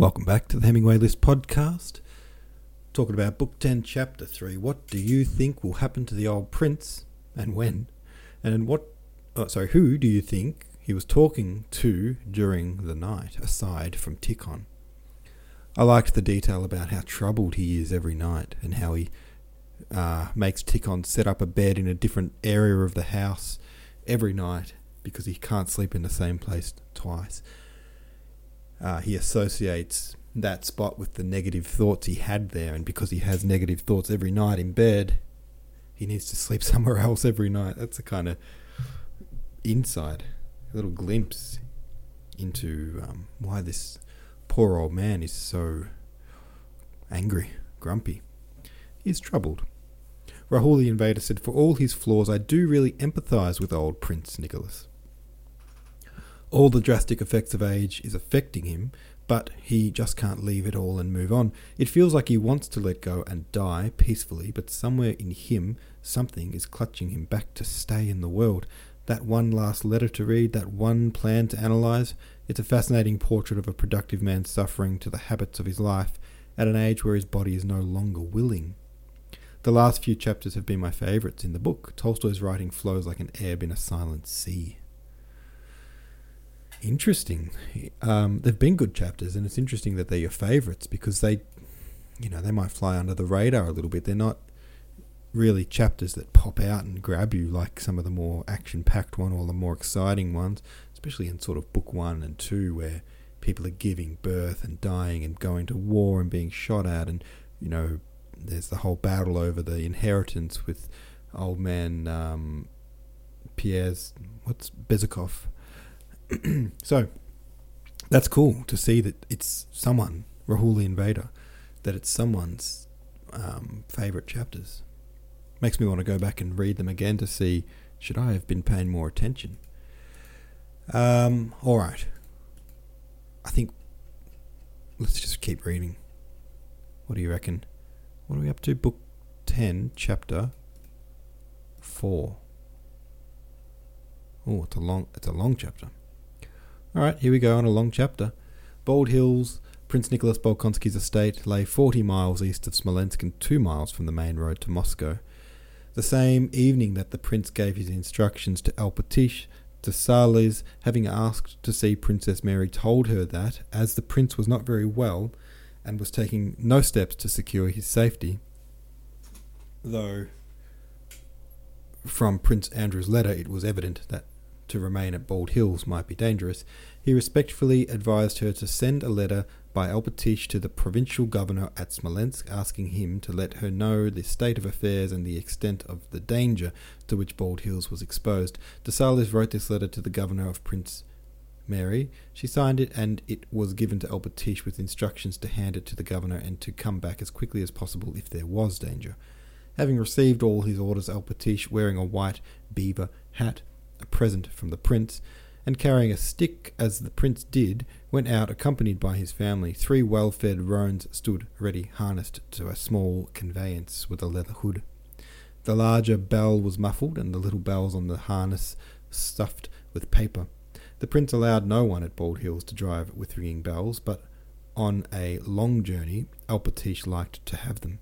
Welcome back to the Hemingway List podcast. Talking about Book 10, Chapter 3. What do you think will happen to the old prince and when? And what, oh, sorry, who do you think he was talking to during the night, aside from Tikhon? I liked the detail about how troubled he is every night and how he uh, makes Tikhon set up a bed in a different area of the house every night because he can't sleep in the same place twice. Uh, he associates that spot with the negative thoughts he had there, and because he has negative thoughts every night in bed, he needs to sleep somewhere else every night. That's a kind of insight, a little glimpse into um, why this poor old man is so angry, grumpy. He's troubled. Rahul the Invader said, For all his flaws, I do really empathise with old Prince Nicholas. All the drastic effects of age is affecting him, but he just can't leave it all and move on. It feels like he wants to let go and die peacefully, but somewhere in him, something is clutching him back to stay in the world. That one last letter to read, that one plan to analyse, it's a fascinating portrait of a productive man suffering to the habits of his life at an age where his body is no longer willing. The last few chapters have been my favourites in the book. Tolstoy's writing flows like an ebb in a silent sea. Interesting. Um, they've been good chapters, and it's interesting that they're your favourites because they, you know, they might fly under the radar a little bit. They're not really chapters that pop out and grab you like some of the more action-packed one or the more exciting ones, especially in sort of book one and two, where people are giving birth and dying and going to war and being shot at, and you know, there's the whole battle over the inheritance with old man um, Pierre's what's Bezukhov. so that's cool to see that it's someone Rahul the Invader, that it's someone's um, favorite chapters. Makes me want to go back and read them again to see should I have been paying more attention. Um, all right. I think let's just keep reading. What do you reckon? What are we up to? Book 10, chapter 4. Oh, it's a long it's a long chapter. All right, here we go on a long chapter. Bald Hills, Prince Nicholas Bolkonsky's estate lay 40 miles east of Smolensk and 2 miles from the main road to Moscow. The same evening that the prince gave his instructions to Alpatych, Dessalles, having asked to see Princess Mary, told her that, as the prince was not very well, and was taking no steps to secure his safety. Though from Prince Andrew's letter it was evident that to remain at Bald Hills might be dangerous, he respectfully advised her to send a letter by Alpatych to the provincial governor at Smolensk asking him to let her know the state of affairs and the extent of the danger to which Bald Hills was exposed. Dessalles wrote this letter to the governor of Prince Mary. She signed it, and it was given to Alpatych with instructions to hand it to the governor and to come back as quickly as possible if there was danger. Having received all his orders, Alpatych, wearing a white beaver hat, a present from the prince, and carrying a stick as the prince did, went out accompanied by his family. Three well fed roans stood ready, harnessed to a small conveyance with a leather hood. The larger bell was muffled, and the little bells on the harness stuffed with paper. The prince allowed no one at Bald Hills to drive with ringing bells, but on a long journey, Alpatych liked to have them.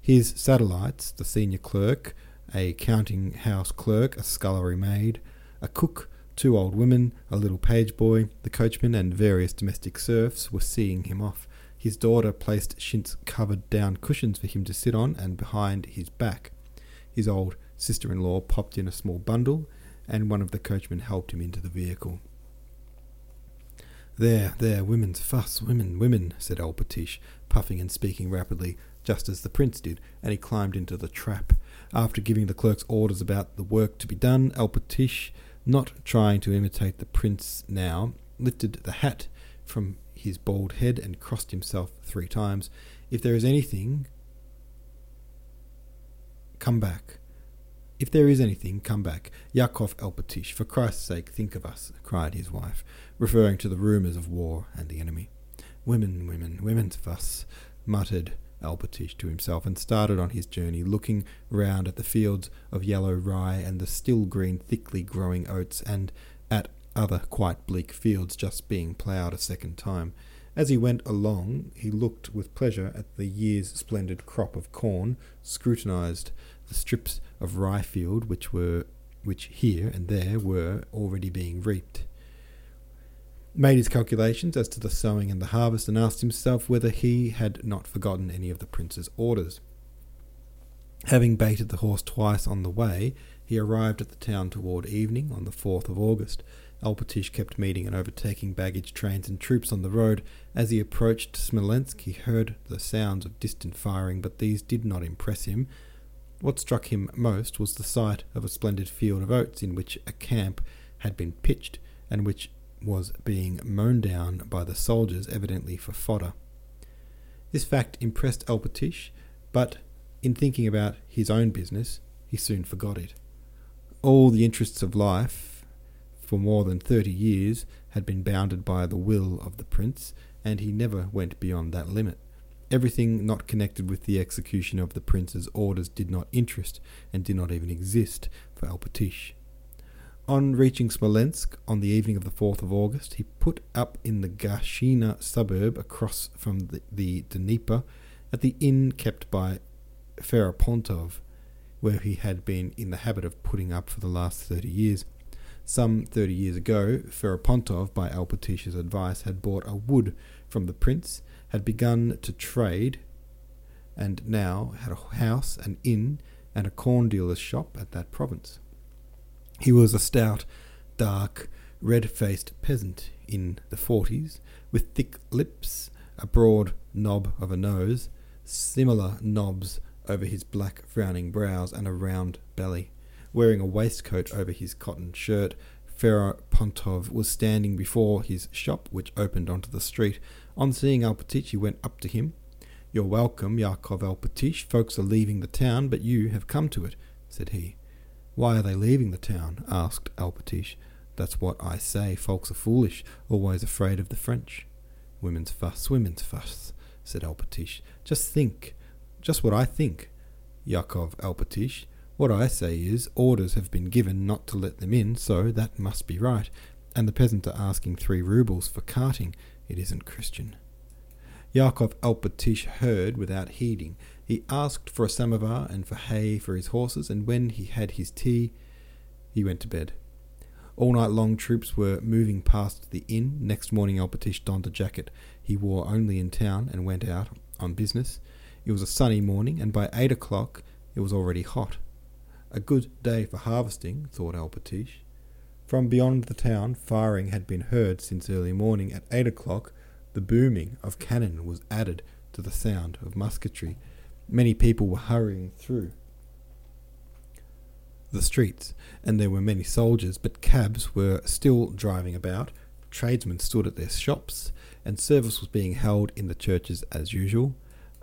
His satellites, the senior clerk, a counting house clerk, a scullery maid, a cook, two old women, a little page boy, the coachman, and various domestic serfs were seeing him off. His daughter placed chintz covered down cushions for him to sit on and behind his back. His old sister in law popped in a small bundle, and one of the coachmen helped him into the vehicle. There, there, women's fuss, women, women, said Alpatych, puffing and speaking rapidly, just as the prince did, and he climbed into the trap. After giving the clerks orders about the work to be done, Alpatych, not trying to imitate the prince now, lifted the hat from his bald head and crossed himself three times. If there is anything, come back. If there is anything, come back. Yakov Alpatych, for Christ's sake, think of us, cried his wife, referring to the rumours of war and the enemy. Women, women, women's fuss, muttered Alpatych to himself, and started on his journey, looking round at the fields of yellow rye and the still green, thickly growing oats, and at other quite bleak fields just being ploughed a second time. As he went along, he looked with pleasure at the year's splendid crop of corn, scrutinized the strips of rye field which were which here and there were already being reaped, made his calculations as to the sowing and the harvest, and asked himself whether he had not forgotten any of the prince's orders. Having baited the horse twice on the way, he arrived at the town toward evening on the 4th of August. Alpatich kept meeting and overtaking baggage trains and troops on the road. As he approached Smolensk, he heard the sounds of distant firing, but these did not impress him. What struck him most was the sight of a splendid field of oats in which a camp had been pitched, and which was being mown down by the soldiers, evidently for fodder. This fact impressed Alpatich, but in thinking about his own business, he soon forgot it. All the interests of life, for more than thirty years, had been bounded by the will of the prince, and he never went beyond that limit. Everything not connected with the execution of the prince's orders did not interest and did not even exist for Alpatich. On reaching Smolensk on the evening of the 4th of August, he put up in the Gachina suburb across from the, the Dnieper at the inn kept by Ferapontov, where he had been in the habit of putting up for the last thirty years. Some thirty years ago, Ferapontov, by Alpatich's advice, had bought a wood from the prince, had begun to trade, and now had a house, an inn, and a corn dealer's shop at that province. He was a stout, dark, red faced peasant in the forties, with thick lips, a broad knob of a nose, similar knobs over his black frowning brows and a round belly. Wearing a waistcoat over his cotton shirt, Ferapontov was standing before his shop, which opened onto the street. On seeing Alpatich, he went up to him. You're welcome, Yakov Alpatich. Folks are leaving the town, but you have come to it, said he. Why are they leaving the town? asked Alpatich. That's what I say. Folks are foolish, always afraid of the French. Women's fuss, women's fuss, said Alpatich. Just think, just what I think, Yakov Alpatich. What I say is, orders have been given not to let them in, so that must be right. And the peasants are asking three roubles for carting. It isn't Christian. Yakov Alpatich heard without heeding. He asked for a samovar and for hay for his horses, and when he had his tea, he went to bed. All night long troops were moving past the inn. Next morning Alpatich donned a jacket he wore only in town and went out on business. It was a sunny morning, and by eight o'clock it was already hot. A good day for harvesting, thought Alpatich. From beyond the town, firing had been heard since early morning. At eight o'clock, the booming of cannon was added to the sound of musketry. Many people were hurrying through the streets, and there were many soldiers, but cabs were still driving about. Tradesmen stood at their shops, and service was being held in the churches as usual.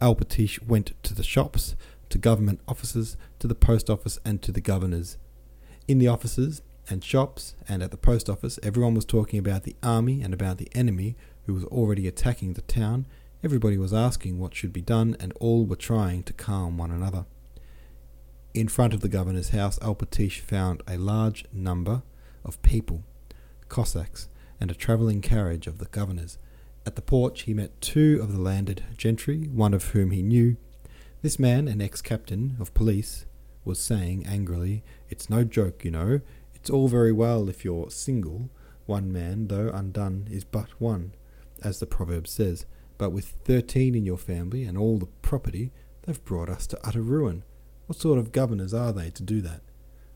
Alpatich went to the shops, to government offices, to the post office, and to the governors. In the offices and shops and at the post office, everyone was talking about the army and about the enemy who was already attacking the town. Everybody was asking what should be done, and all were trying to calm one another. In front of the governor's house, Alpatich found a large number of people, Cossacks, and a travelling carriage of the governor's. At the porch he met two of the landed gentry, one of whom he knew. This man, an ex captain of police, was saying angrily, It's no joke, you know. It's all very well if you're single. One man, though undone, is but one, as the proverb says. But with thirteen in your family and all the property, they've brought us to utter ruin. What sort of governors are they to do that?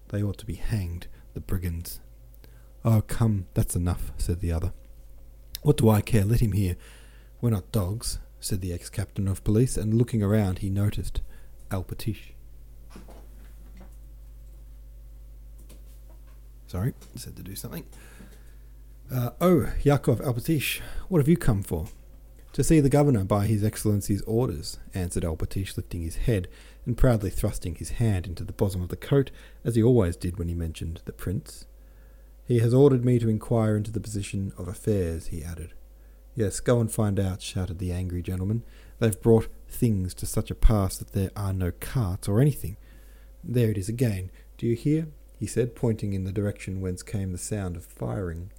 They ought to be hanged, the brigands. Oh, come, that's enough, said the other. What do I care? Let him hear. We're not dogs, said the ex captain of police, and looking around he noticed Alpatich. Sorry, said to do something. Uh, oh, Yakov Alpatich, what have you come for? To see the governor by his excellency's orders, answered Alpatich, lifting his head and proudly thrusting his hand into the bosom of the coat, as he always did when he mentioned the prince. He has ordered me to inquire into the position of affairs, he added. Yes, go and find out, shouted the angry gentleman. They've brought things to such a pass that there are no carts or anything. There it is again. Do you hear? he said, pointing in the direction whence came the sound of firing.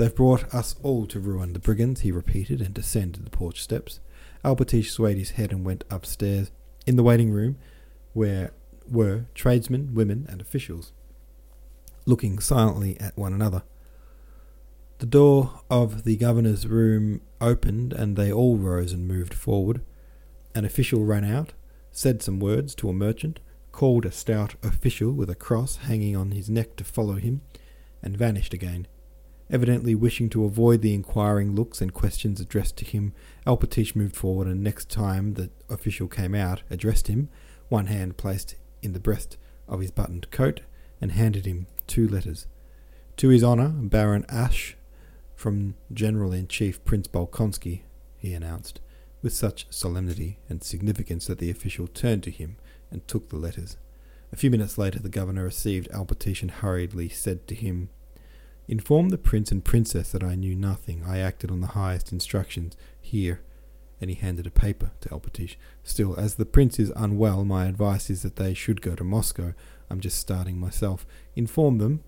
They've brought us all to ruin the brigands, he repeated, and descended the porch steps. Alpatich swayed his head and went upstairs. In the waiting room, where were tradesmen, women, and officials, looking silently at one another. The door of the governor's room opened, and they all rose and moved forward. An official ran out, said some words to a merchant, called a stout official with a cross hanging on his neck to follow him, and vanished again. Evidently wishing to avoid the inquiring looks and questions addressed to him, Alpatich moved forward, and next time the official came out, addressed him, one hand placed in the breast of his buttoned coat, and handed him two letters. To his honour, Baron Asch from General in Chief Prince Bolkonsky, he announced, with such solemnity and significance that the official turned to him and took the letters. A few minutes later, the governor received Alpatich and hurriedly said to him, Inform the prince and princess that I knew nothing. I acted on the highest instructions. Here. And he handed a paper to Alpatich. Still, as the prince is unwell, my advice is that they should go to Moscow. I'm just starting myself. Inform them.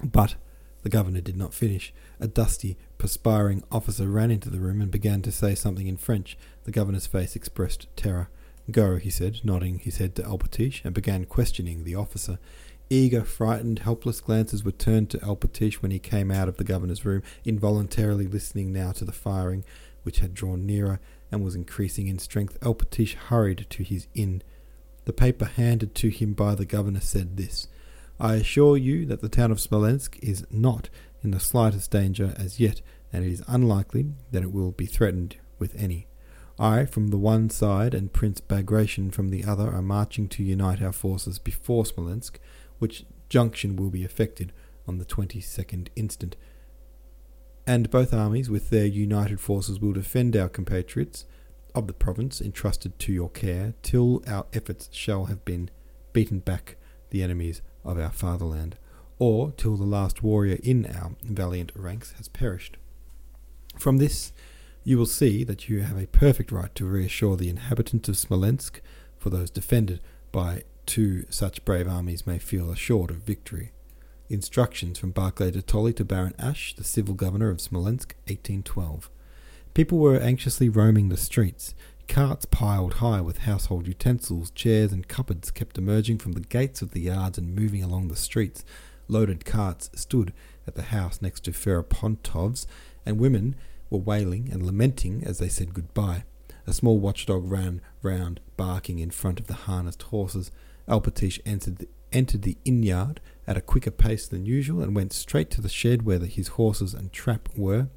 But the governor did not finish. A dusty, perspiring officer ran into the room and began to say something in French. The governor's face expressed terror. Go, he said, nodding his head to Alpatich, and began questioning the officer. Eager, frightened, helpless glances were turned to Alpatich when he came out of the governor's room, involuntarily listening now to the firing, which had drawn nearer and was increasing in strength. Alpatich hurried to his inn. The paper handed to him by the governor said this I assure you that the town of Smolensk is not in the slightest danger as yet, and it is unlikely that it will be threatened with any. I, from the one side, and Prince Bagration from the other, are marching to unite our forces before Smolensk, which junction will be effected on the 22nd instant. And both armies, with their united forces, will defend our compatriots of the province entrusted to your care till our efforts shall have been beaten back the enemies of our fatherland, or till the last warrior in our valiant ranks has perished. From this, you will see that you have a perfect right to reassure the inhabitants of Smolensk, for those defended by two such brave armies may feel assured of victory. Instructions from Barclay de Tolly to Baron Asch, the civil governor of Smolensk, 1812. People were anxiously roaming the streets. Carts piled high with household utensils, chairs, and cupboards kept emerging from the gates of the yards and moving along the streets. Loaded carts stood at the house next to Ferapontov's, and women were wailing and lamenting as they said goodbye. A small watchdog ran round, barking in front of the harnessed horses. Alpatich entered the, entered the inn yard at a quicker pace than usual and went straight to the shed where the, his horses and trap were.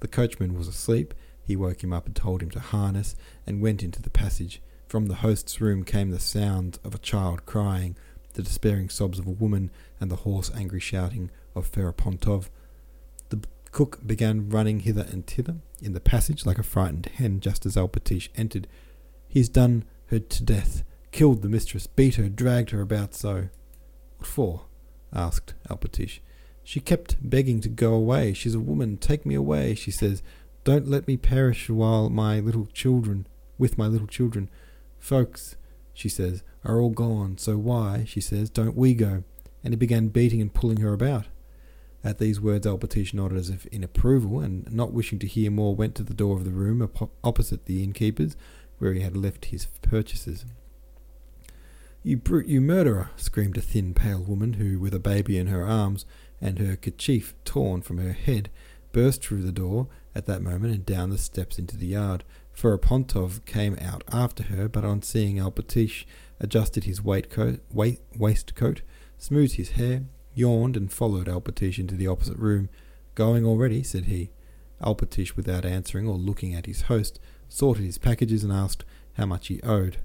The coachman was asleep, he woke him up and told him to harness, and went into the passage. From the host's room came the sound of a child crying, the despairing sobs of a woman, and the hoarse, angry shouting of Ferapontov. The cook began running hither and thither in the passage like a frightened hen just as Alpatich entered. He's done her to death, killed the mistress, beat her, dragged her about so. What for? asked Alpatich. She kept begging to go away. She's a woman. Take me away, she says. Don't let me perish while my little children, with my little children. Folks, she says, are all gone, so why, she says, don't we go? And he began beating and pulling her about. At these words, Alpatich nodded as if in approval, and not wishing to hear more, went to the door of the room opposite the innkeeper's, where he had left his purchases. You brute, you murderer! screamed a thin, pale woman, who, with a baby in her arms and her kerchief torn from her head, burst through the door at that moment and down the steps into the yard. Ferapontov came out after her, but on seeing Alpatich, adjusted his waistcoat, waistcoat, smoothed his hair, yawned, and followed Alpatich into the opposite room. Going already? said he. Alpatich, without answering or looking at his host, sorted his packages and asked how much he owed.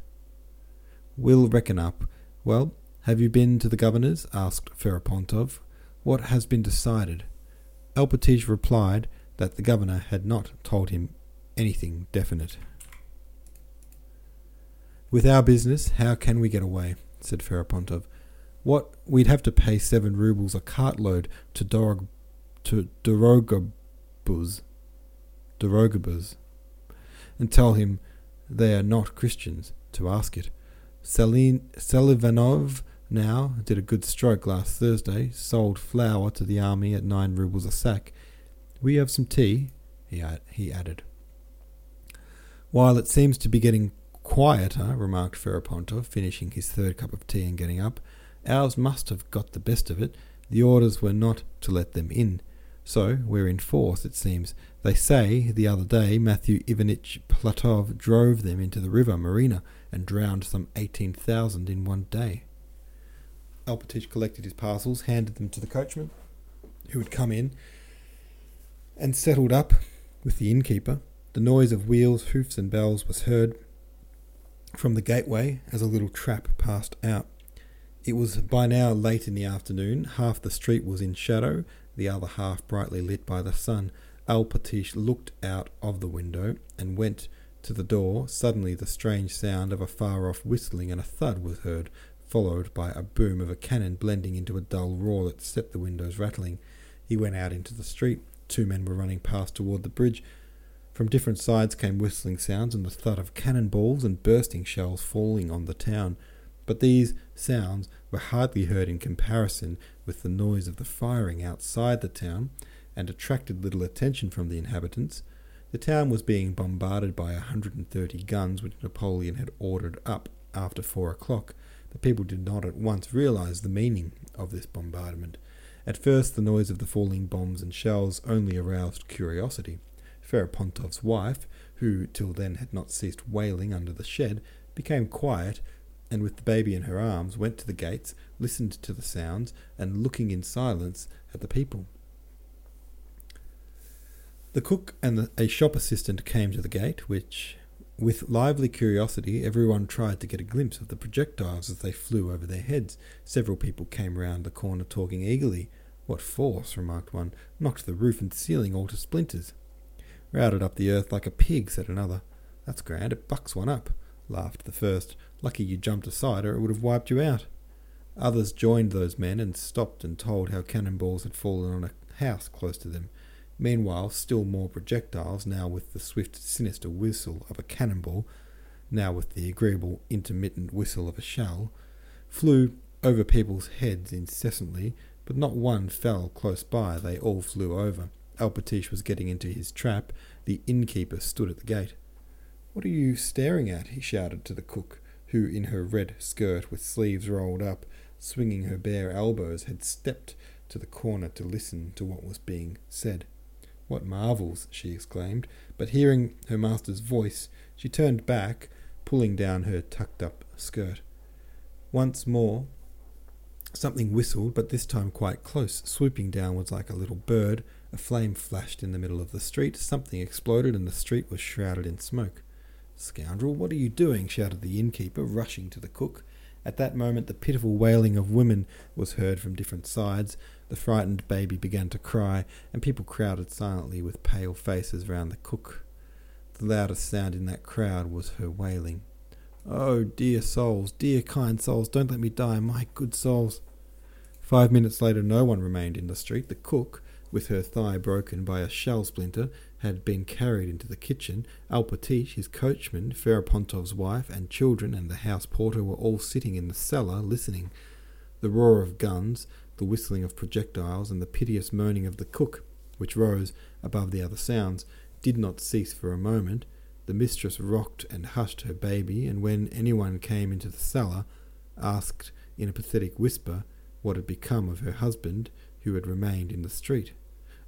We'll reckon up. Well, have you been to the governor's? asked Ferapontov. What has been decided? Alpatich replied that the governor had not told him anything definite. With our business, how can we get away? said Ferapontov. What we'd have to pay seven roubles a cartload to Dorog to Dorogobuzh Dorogobuzh and tell him they are not Christians to ask it. Selivanov now, did a good stroke last Thursday, sold flour to the army at nine roubles a sack. We have some tea, he, ad- he added. While it seems to be getting quieter, remarked Ferapont, finishing his third cup of tea and getting up, ours must have got the best of it. The orders were not to let them in. So we're in force, it seems. They say the other day Matthew Ivanitch Platov drove them into the river Marina and drowned some 18,000 in one day. Alpatich collected his parcels, handed them to the coachman, who had come in, and settled up with the innkeeper. The noise of wheels, hoofs, and bells was heard from the gateway as a little trap passed out. It was by now late in the afternoon. Half the street was in shadow, the other half brightly lit by the sun. Alpatich looked out of the window and went to the door. Suddenly, the strange sound of a far off whistling and a thud was heard, followed by a boom of a cannon blending into a dull roar that set the windows rattling. He went out into the street. Two men were running past toward the bridge. From different sides came whistling sounds and the thud of cannon balls and bursting shells falling on the town. But these sounds were hardly heard in comparison with the noise of the firing outside the town, and attracted little attention from the inhabitants. The town was being bombarded by a 130 guns which Napoleon had ordered up after four o'clock. The people did not at once realize the meaning of this bombardment. At first, the noise of the falling bombs and shells only aroused curiosity. Ferapontov's wife, who till then had not ceased wailing under the shed, became quiet, and with the baby in her arms went to the gates, listened to the sounds, and looking in silence at the people. The cook and a shop assistant came to the gate, which with lively curiosity, everyone tried to get a glimpse of the projectiles as they flew over their heads. Several people came round the corner talking eagerly. What force, remarked one, knocked the roof and ceiling all to splinters. Routed up the earth like a pig, said another. That's grand, it bucks one up, laughed the first. Lucky you jumped aside, or it would have wiped you out. Others joined those men and stopped and told how cannonballs had fallen on a house close to them. Meanwhile, still more projectiles, now with the swift, sinister whistle of a cannonball, now with the agreeable, intermittent whistle of a shell, flew over people's heads incessantly, but not one fell close by, they all flew over. Alpatich was getting into his trap. The innkeeper stood at the gate. What are you staring at? he shouted to the cook, who, in her red skirt with sleeves rolled up, swinging her bare elbows, had stepped to the corner to listen to what was being said. What marvels! she exclaimed, but hearing her master's voice, she turned back, pulling down her tucked up skirt. Once more, something whistled, but this time quite close, swooping downwards like a little bird. A flame flashed in the middle of the street, something exploded, and the street was shrouded in smoke. Scoundrel, what are you doing? shouted the innkeeper, rushing to the cook. At that moment, the pitiful wailing of women was heard from different sides. The frightened baby began to cry, and people crowded silently with pale faces round the cook. The loudest sound in that crowd was her wailing. Oh, dear souls, dear kind souls, don't let me die, my good souls. Five minutes later, no one remained in the street. The cook, with her thigh broken by a shell splinter, had been carried into the kitchen. Alpatich, his coachman, Ferapontov's wife, and children, and the house porter were all sitting in the cellar listening. The roar of guns, the whistling of projectiles, and the piteous moaning of the cook, which rose above the other sounds, did not cease for a moment. The mistress rocked and hushed her baby, and when anyone came into the cellar, asked in a pathetic whisper what had become of her husband, who had remained in the street.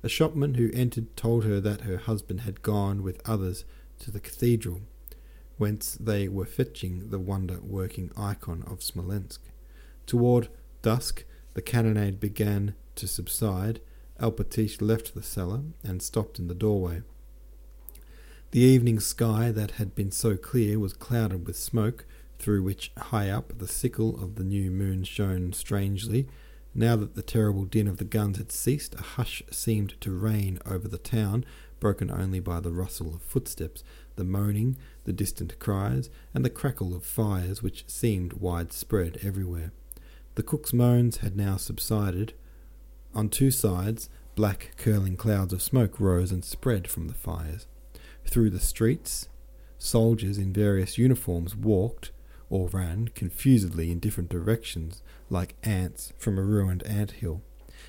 A shopman who entered told her that her husband had gone with others to the cathedral, whence they were fetching the wonder working icon of Smolensk. Toward dusk, the cannonade began to subside. Alpatich left the cellar and stopped in the doorway. The evening sky that had been so clear was clouded with smoke, through which, high up, the sickle of the new moon shone strangely now that the terrible din of the guns had ceased, a hush seemed to reign over the town, broken only by the rustle of footsteps, the moaning, the distant cries, and the crackle of fires which seemed widespread everywhere. The cook's moans had now subsided. On two sides, black curling clouds of smoke rose and spread from the fires. Through the streets, soldiers in various uniforms walked, or ran confusedly in different directions, like ants from a ruined ant hill.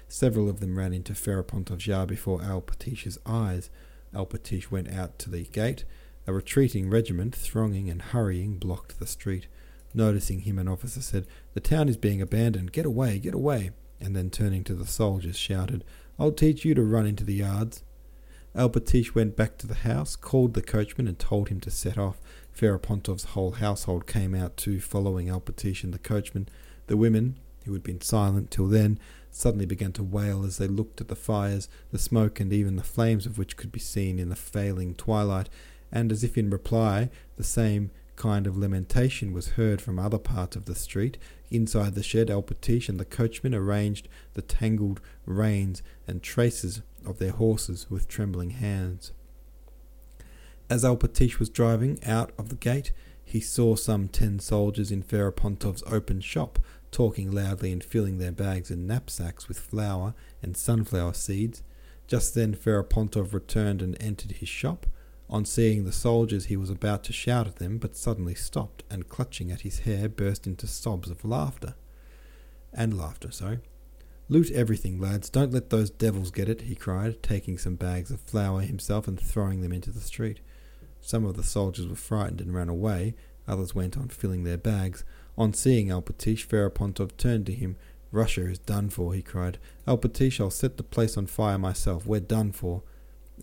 Several of them ran into Ferapontov's yard before Alpatish's eyes. Alpatish went out to the gate. A retreating regiment, thronging and hurrying, blocked the street. Noticing him, an officer said, The town is being abandoned. Get away, get away. And then turning to the soldiers, shouted, I'll teach you to run into the yards. Alpatish went back to the house, called the coachman, and told him to set off. Ferapontov's whole household came out too, following Alpatish and the coachman. The women, who had been silent till then, suddenly began to wail as they looked at the fires, the smoke and even the flames of which could be seen in the failing twilight, and as if in reply, the same kind of lamentation was heard from other parts of the street. Inside the shed, Alpatish and the coachman arranged the tangled reins and traces of their horses with trembling hands. As Alpatish was driving out of the gate, he saw some ten soldiers in Ferapontov's open shop, talking loudly and filling their bags and knapsacks with flour and sunflower seeds. Just then Ferapontov returned and entered his shop. On seeing the soldiers, he was about to shout at them, but suddenly stopped, and clutching at his hair, burst into sobs of laughter. And laughter, sorry. Loot everything, lads. Don't let those devils get it, he cried, taking some bags of flour himself and throwing them into the street. Some of the soldiers were frightened and ran away, others went on filling their bags. On seeing Alpatish, Ferapontov turned to him. Russia is done for, he cried. Alpatish, I'll set the place on fire myself. We're done for.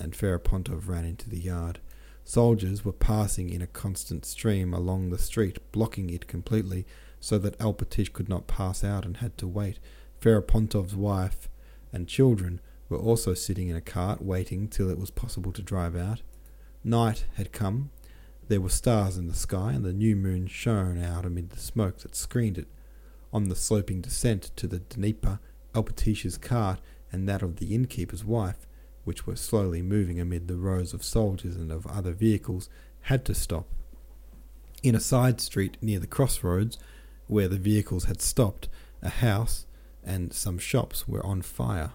And Ferapontov ran into the yard. Soldiers were passing in a constant stream along the street, blocking it completely, so that Alpatish could not pass out and had to wait. Ferapontov's wife and children were also sitting in a cart, waiting till it was possible to drive out. Night had come. There were stars in the sky, and the new moon shone out amid the smoke that screened it. On the sloping descent to the Dnieper, Alpatish's cart and that of the innkeeper's wife, which were slowly moving amid the rows of soldiers and of other vehicles, had to stop. In a side street near the crossroads, where the vehicles had stopped, a house and some shops were on fire.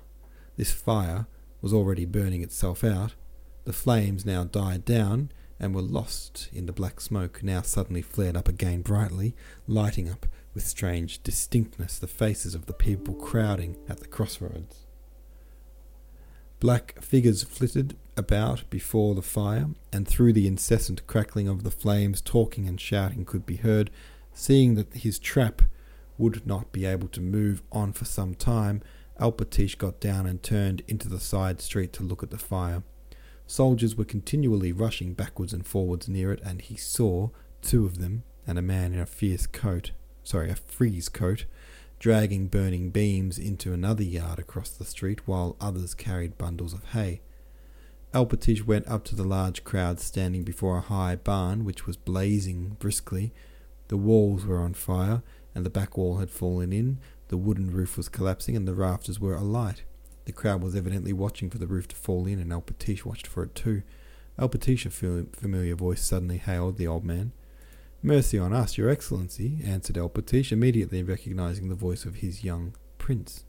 This fire was already burning itself out. The flames now died down and were lost in the black smoke, now suddenly flared up again brightly, lighting up with strange distinctness the faces of the people crowding at the crossroads. Black figures flitted about before the fire, and through the incessant crackling of the flames, talking and shouting could be heard. Seeing that his trap would not be able to move on for some time, Alpatish got down and turned into the side street to look at the fire. Soldiers were continually rushing backwards and forwards near it, and he saw two of them and a man in a fierce coat, sorry, a frieze coat, dragging burning beams into another yard across the street, while others carried bundles of hay. Alpatich went up to the large crowd standing before a high barn which was blazing briskly. The walls were on fire, and the back wall had fallen in, the wooden roof was collapsing, and the rafters were alight. The crowd was evidently watching for the roof to fall in, and Alpatish watched for it too. Alpatish, a familiar voice suddenly hailed the old man. Mercy on us, your excellency, answered Alpatish, immediately recognizing the voice of his young prince.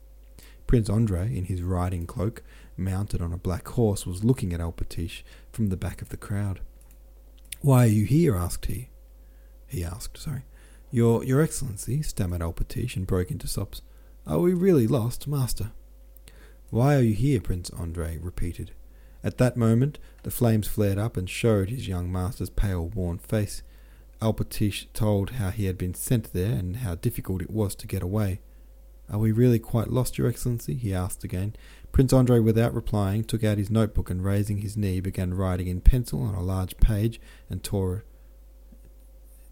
Prince Andrei, in his riding cloak, mounted on a black horse, was looking at Alpatish from the back of the crowd. Why are you here? asked he. He asked, sorry. Your your excellency, stammered Alpatish and broke into sobs. Are we really lost, master? Why are you here? Prince Andrei repeated. At that moment the flames flared up and showed his young master's pale, worn face. Alpatish told how he had been sent there and how difficult it was to get away. Are we really quite lost, Your Excellency? he asked again. Prince Andrei, without replying, took out his notebook and, raising his knee, began writing in pencil on a large page and tore it,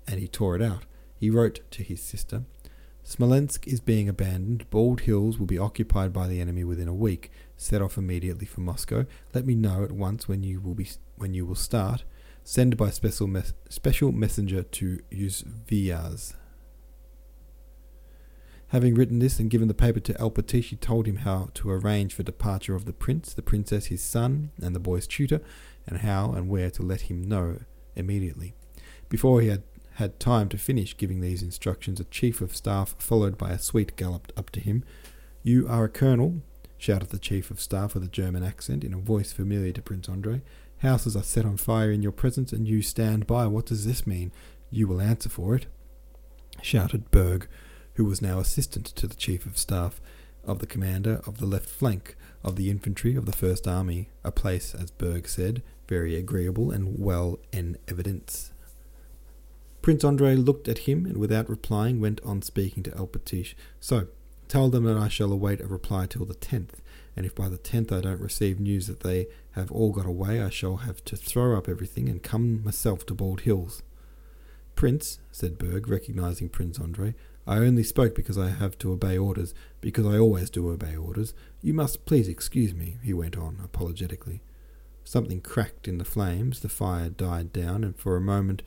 and he tore it out. He wrote to his sister, Smolensk is being abandoned. Bald Hills will be occupied by the enemy within a week. Set off immediately for Moscow. Let me know at once when you will be when you will start. Send by special, special messenger to Usvyazh. Having written this and given the paper to Alpatish, he told him how to arrange for departure of the prince, the princess his son, and the boy's tutor, and how and where to let him know immediately. Before he had had time to finish giving these instructions, a chief of staff, followed by a suite, galloped up to him. You are a colonel, shouted the chief of staff with a German accent, in a voice familiar to Prince Andrei. Houses are set on fire in your presence, and you stand by. What does this mean? You will answer for it. shouted Berg, who was now assistant to the chief of staff of the commander of the left flank of the infantry of the First Army, a place, as Berg said, very agreeable and well in evidence. Prince Andrei looked at him and without replying went on speaking to Alpatich. So, tell them that I shall await a reply till the tenth, and if by the tenth I don't receive news that they have all got away, I shall have to throw up everything and come myself to Bald Hills. Prince, said Berg, recognizing Prince Andrei, I only spoke because I have to obey orders, because I always do obey orders. You must please excuse me, he went on, apologetically. Something cracked in the flames, the fire died down, and for a moment,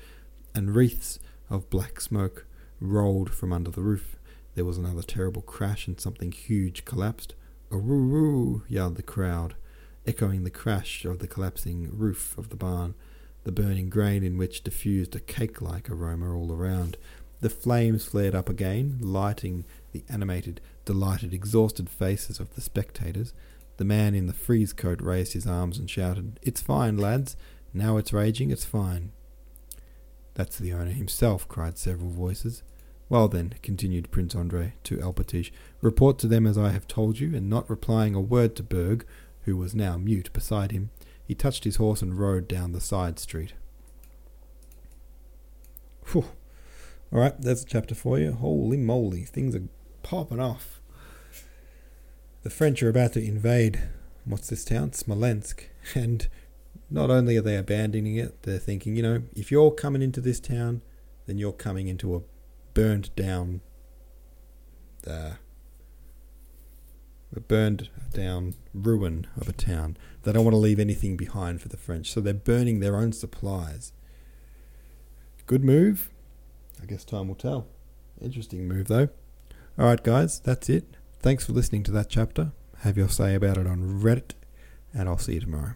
and wreaths of black smoke rolled from under the roof. There was another terrible crash, and something huge collapsed. Aroo! yelled the crowd, echoing the crash of the collapsing roof of the barn, the burning grain in which diffused a cake like aroma all around. The flames flared up again, lighting the animated, delighted, exhausted faces of the spectators. The man in the frieze coat raised his arms and shouted, It's fine, lads. Now it's raging, it's fine. That's the owner himself, cried several voices. Well then, continued Prince Andrei to Alpatich, report to them as I have told you, and not replying a word to Berg, who was now mute beside him, he touched his horse and rode down the side street. Whew. All right, that's a chapter for you. Holy moly, things are popping off. The French are about to invade. What's this town? Smolensk. And not only are they abandoning it, they're thinking, you know, if you're coming into this town, then you're coming into a burned down, uh, a burned down ruin of a town. They don't want to leave anything behind for the French, so they're burning their own supplies. Good move, I guess time will tell. Interesting move, though. Alright, guys, that's it. Thanks for listening to that chapter. Have your say about it on Reddit, and I'll see you tomorrow.